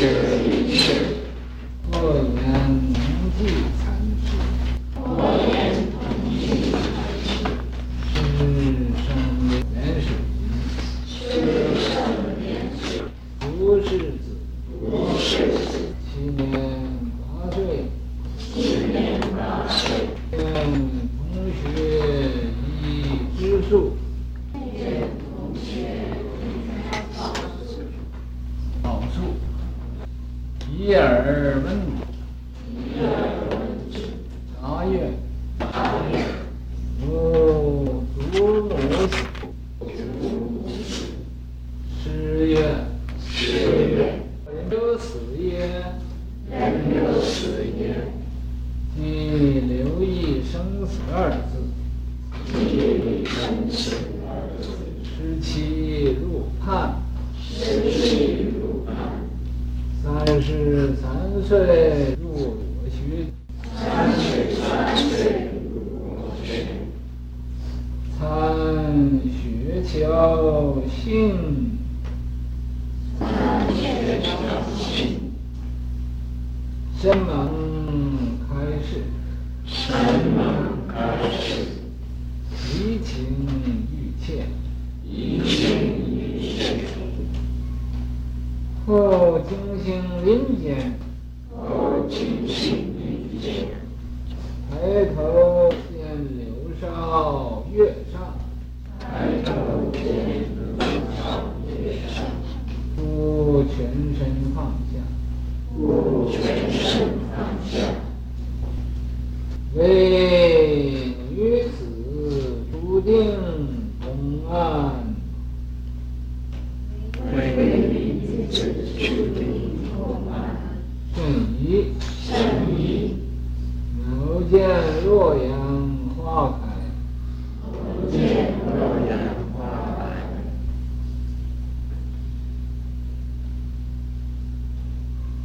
sure, sure. 一二稳参学桥兴。不，全身放下，全身放下。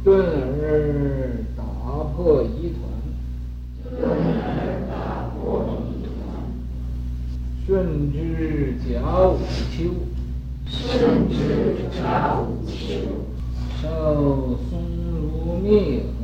顿而打破疑团，顿打破疑团，顺之甲午秋，顺之甲午秋，受松如命。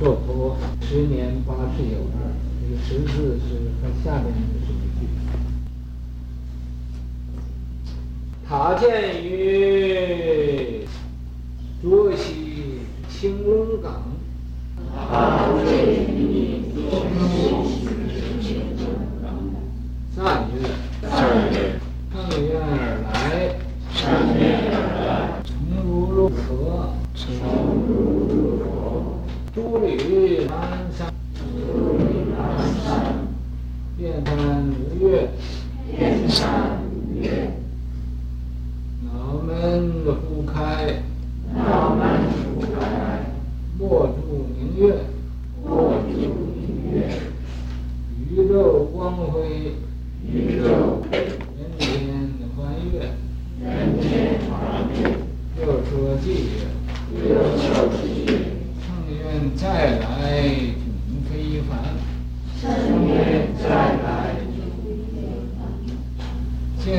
佛十年八十有二，这个十字是它下面的是一句。塔建于卓西青龙岗。the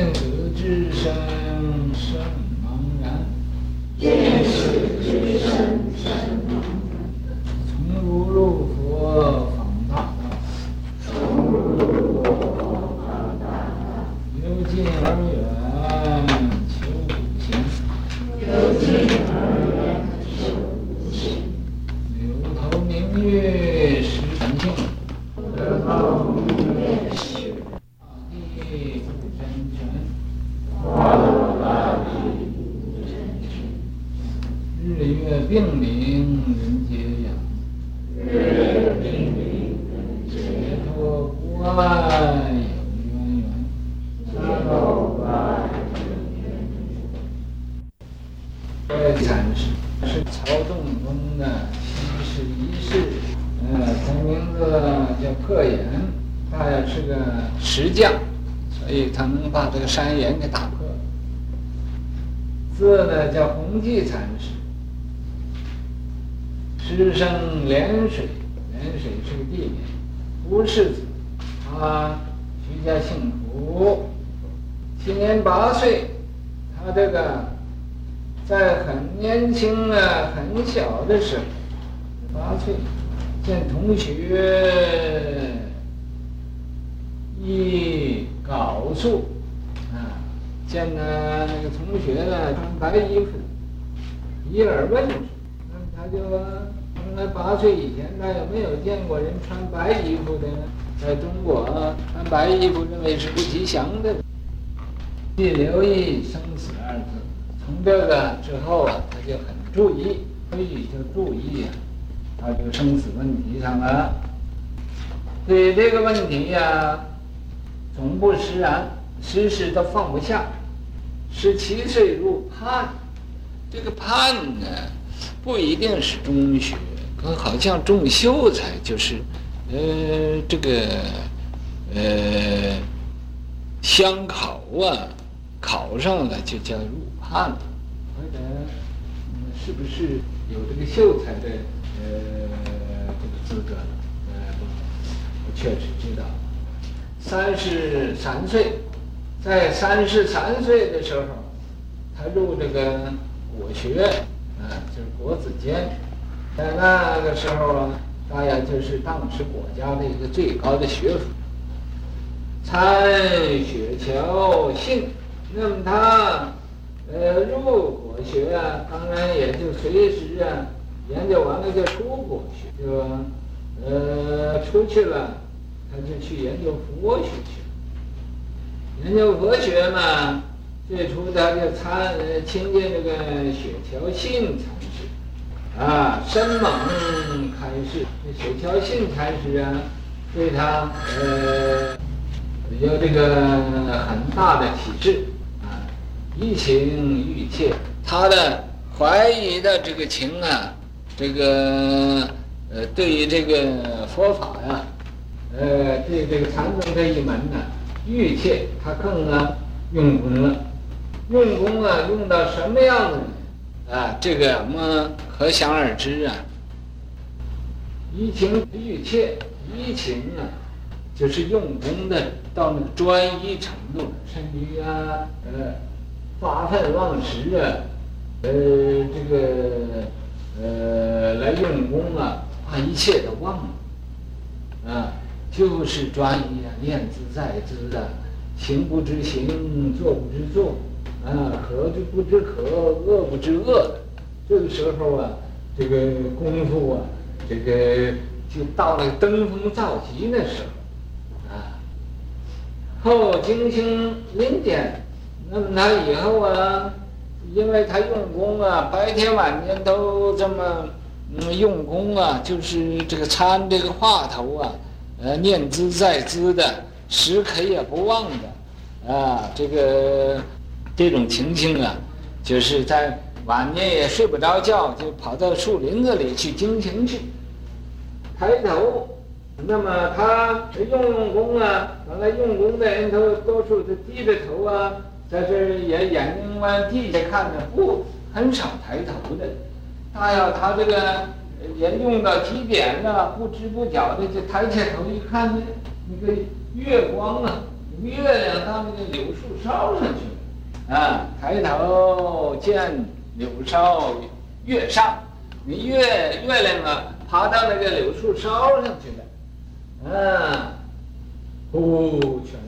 静止之生声茫然。日月并临人皆养，月并临人皆解脱关有渊源，解脱关有渊源。这禅师是曹洞宗的七十一世，呃，他名字叫破岩，他也是个石匠，所以他能把这个山岩给打破。字呢叫弘济禅师，师生涟水，涟水是个地名，吴氏子，他徐家姓吴，今年八岁，他这个在很年轻啊，很小的时候，八岁见同学一縞素。见呢那个同学呢穿白衣服，一耳问，他就来八岁以前他也没有见过人穿白衣服的，在中国穿白衣服认为是不吉祥的。既留意生死二字，从这个之后啊，他就很注意，所以就注意啊，他这个生死问题上了，对这个问题呀、啊，总不释然，时时都放不下。十七岁入判，这个判呢，不一定是中学，可好像中秀才就是，呃，这个，呃，乡考啊，考上了就叫入判了，或者，嗯，是不是有这个秀才的，呃，这个资格了？呃，我确实知道，三十三岁。在三十三岁的时候，他入这个国学院，啊，就是国子监，在那个时候啊，大约就是当时国家的一个最高的学府。参学侨信，那么他，呃，入国学啊，当然也就随时啊，研究完了就出国学，就，呃，出去了，他就去研究佛学去了。研究佛学嘛，最初他就参亲近这个学侨信禅师，啊，深猛开始。这学侨信禅师啊，对他呃有这个很大的启示啊，疑情欲切。他的怀疑的这个情啊，这个呃对于这个佛法呀、呃对这个禅宗这一门呢、啊。欲切，他更啊用功了，用功啊用到什么样子呢？啊，这个我们可想而知啊。疑情欲切，疑情啊，就是用功的到那个专一程度，甚至于啊，呃，发愤忘食啊，呃，这个呃来用功啊，把一切都忘了，啊。就是专一啊，念兹在兹的，行不知行，坐不知坐，啊，可知不知可，恶不知恶的。这个时候啊，这个功夫啊，这个就到了登峰造极那时候，啊，后精行林间，那么他以后啊，因为他用功啊，白天晚间都这么嗯用功啊，就是这个参这个话头啊。呃，念兹在兹的，时刻也不忘的，啊，这个这种情形啊，就是在晚年也睡不着觉，就跑到树林子里去精行去，抬头，那么他用用功啊，本来用功的人都多数是低着头啊，在这也眼睛往地下看着，不很少抬头的，他要他这个。也用到极点了，不知不觉的就抬起头一看呢，那个月光啊，月亮到那个柳树梢上去了，啊，抬头见柳梢月上，你月月亮啊爬到那个柳树梢上去了，啊，呼，全。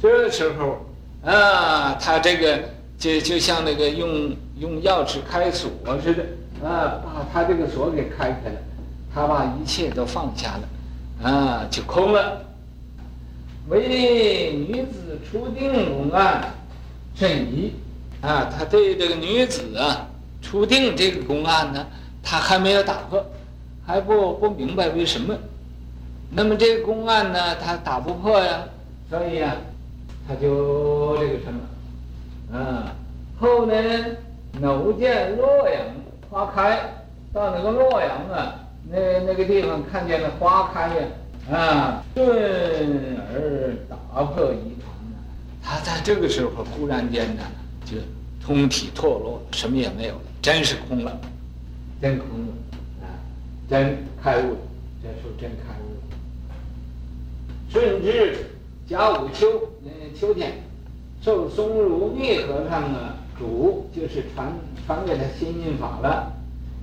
这时候啊，他这个就就像那个用用钥匙开锁似的。啊，把他这个锁给开开了，他把一切都放下了，啊，就空了。为女子出定公案甚疑，啊，他对这个女子啊，初定这个公案呢，他还没有打破，还不不明白为什么。那么这个公案呢，他打不破呀，所以呀，他就这个什么，啊，后呢，偶见洛阳花开，到那个洛阳啊，那那个地方看见了花开呀，啊，顿而打破疑他在这个时候忽然间呢，就通体脱落，什么也没有了，真是空了，真空了，啊，真开悟了，这时候真开悟了。顺治甲午秋，嗯，秋天，受松如密和尚的嘱，就是传传给他心印法了。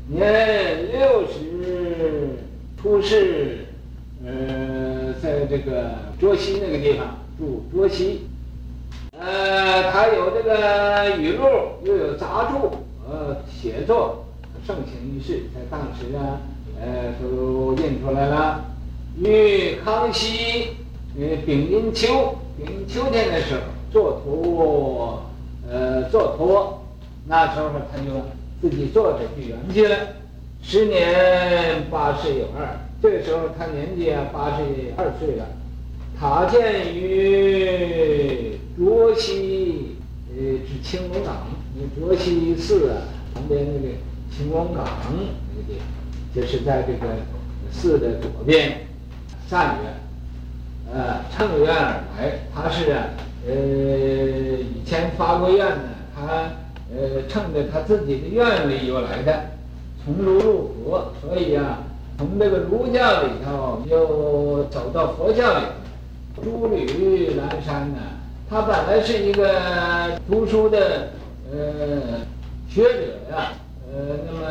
年六十出世，呃，在这个卓西那个地方住卓西。呃，他有这个语录，又有杂著，呃，写作盛行于世，在当时啊，呃，都印出来了。与康熙，呃，丙寅秋，丙寅秋天的时候做图，呃，做图，那时候他就自己坐着去圆寂了，时年八十有二。这时候他年纪八十二岁了。塔建于卓西，呃，指青龙岗，卓西寺啊旁边那个青龙岗那个地，就是在这个寺的左边，站着，呃，乘愿而来。他是，呃，以前发过愿呢，他呃乘着他自己的愿力又来的，从儒入佛，所以啊，从这个儒教里头又走到佛教里。诸吕岚山呢，他本来是一个读书的呃学者呀，呃，那么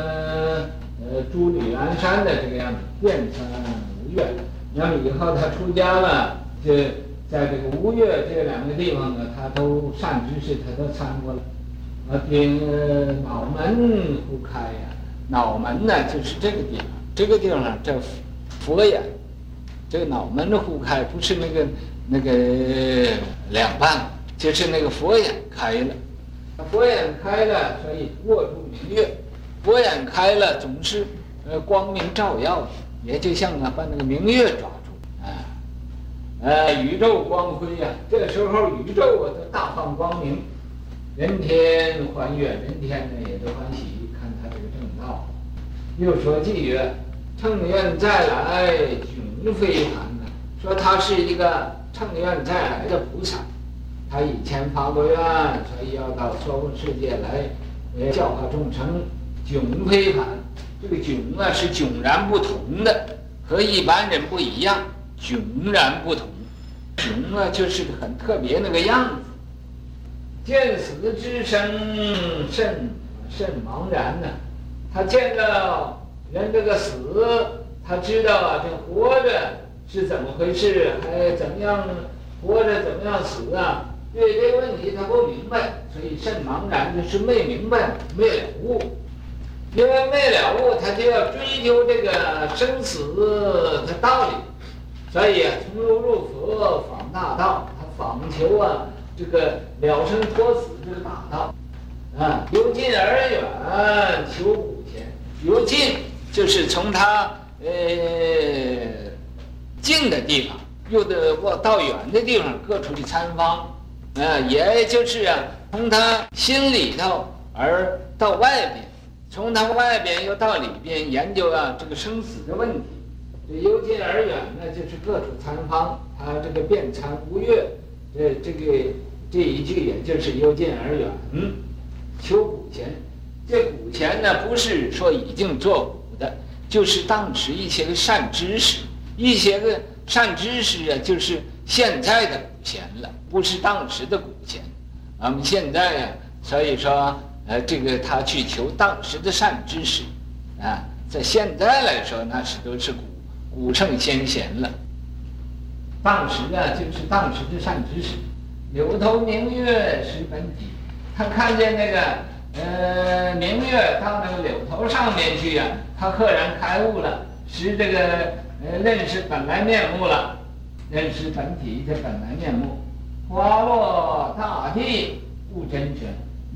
呃诸吕岚山的这个样子，变成吴越。那么以后他出家了，就在这个吴越这两个地方呢，他都善知识他都参过了。啊，顶脑门忽开呀，脑门呢就是这个地方，这个地方呢叫佛眼。这个脑门的忽开，不是那个那个两半，就是那个佛眼开了。佛眼开了，所以握住明月。佛眼开了，总是呃光明照耀，也就像啊把那个明月抓住啊。呃，宇宙光辉呀、啊，这时候宇宙啊都大放光明，人天欢悦，人天呢也都欢喜，看他这个正道。又说偈曰：“乘愿再来。”不非凡呐，说他是一个乘愿再来的菩萨，他以前发过愿，所以要到娑婆世界来，呃，教化众生。迥非凡，这个迥啊是迥然不同的，和一般人不一样，迥然不同。迥啊就是很特别那个样子。见死之生甚甚茫然呢，他见到人这个死。他知道啊，这活着是怎么回事，还怎么样活着，怎么样死啊？对这个问题他不明白，所以甚茫然，就是没明白，没了悟。因为没了悟，他就要追究这个生死的道理。所以，从儒入佛访大道，他访求啊这个了生脱死这个大道。啊，由近而远，求古前。由近就是从他。呃，近的地方，又得往到远的地方各处去参访，啊、呃，也就是啊，从他心里头而到外边，从他外边又到里边研究啊这个生死的问题。这由近而远呢，就是各处参访。他这个遍参无越，这这个这一句也就是由近而远。嗯，求古钱，这古钱呢，不是说已经做古的。就是当时一些个善知识，一些个善知识啊，就是现在的古贤了，不是当时的古贤。我们现在呀，所以说，呃，这个他去求当时的善知识，啊，在现在来说，那是都是古古圣先贤了。当时啊，就是当时的善知识，柳头明月是本体，他看见那个。呃，明月到那个柳头上面去呀、啊，他赫然开悟了，识这个呃认识本来面目了，认识本体的本来面目。花落大地悟真诠，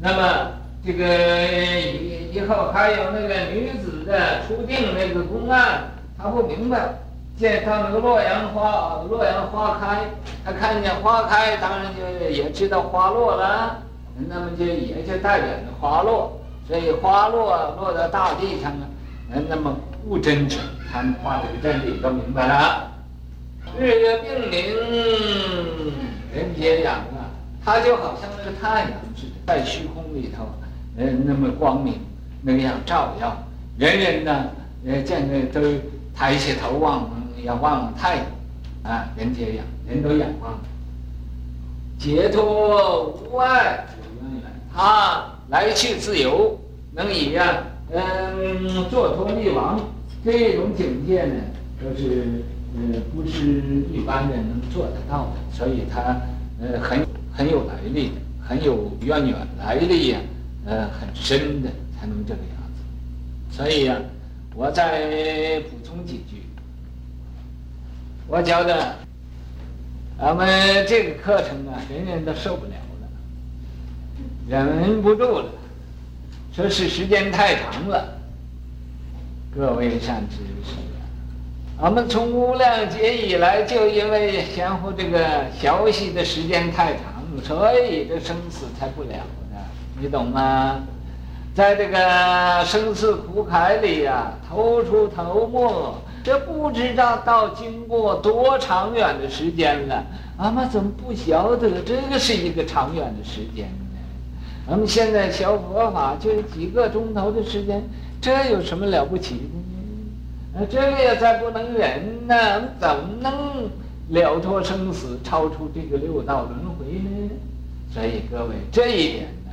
那么这个以以后还有那个女子的初定那个公案，他不明白。见到那个洛阳花，洛阳花开，他看见花开，当然就也知道花落了，那么就也就代表着花落，所以花落落到大地上了，那么物真诚，他们画这个真理都明白了。日月并明，人皆阳啊，它就好像那个太阳似的，在虚空里头，嗯，那么光明，那样照耀，人人呢，呃，见着都抬起头望。要望太阳啊，人皆仰，人都仰望。解脱无碍，他来去自由，能以呀，嗯，坐脱力亡，这种境界呢，都是呃，不是一般人能做得到的。所以他呃，很很有来历的，很有渊源，来历呀，呃，很深的，才能这个样子。所以呀，我再补充几句。我觉得，咱们这个课程啊，人人都受不了了，忍不住了，说是时间太长了。各位善知识啊，俺们从无量劫以来，就因为相互这个消息的时间太长，所以这生死才不了的，你懂吗？在这个生死苦海里呀、啊，头出头没。这不知道到经过多长远的时间了，俺们怎么不晓得这个是一个长远的时间呢？俺们现在学佛法就几个钟头的时间，这有什么了不起的呢？这个也再不能忍呢，怎么能了脱生死，超出这个六道轮回呢？所以各位这一点呢，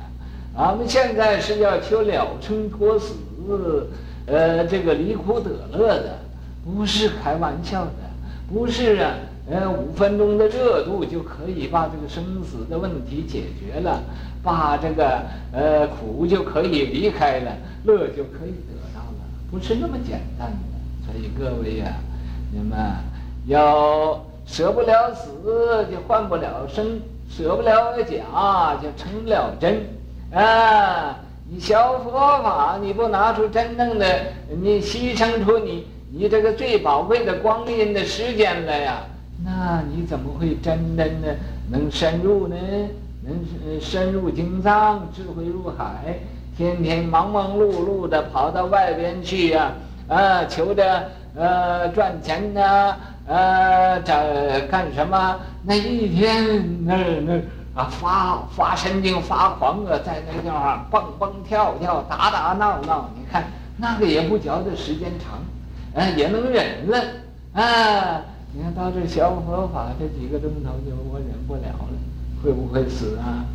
俺们现在是要求了生脱死，呃，这个离苦得乐的。不是开玩笑的，不是啊，呃，五分钟的热度就可以把这个生死的问题解决了，把这个呃苦就可以离开了，乐就可以得到了，不是那么简单的。所以各位呀、你们要舍不了死就换不了生，舍不了假就成不了真啊！你学佛法，你不拿出真正的，你牺牲出你。你这个最宝贵的光阴的时间来呀，那你怎么会真正的能深入呢？能深入经藏，智慧入海，天天忙忙碌碌的跑到外边去呀、啊，求着呃赚钱呐、啊，呃，这干什么？那一天那那啊发发神经发狂啊，在那个地方蹦蹦跳跳，打打闹闹，你看那个也不觉得时间长。哎，也能忍了，啊！你看他这学佛法这几个钟头就我忍不了了，会不会死啊？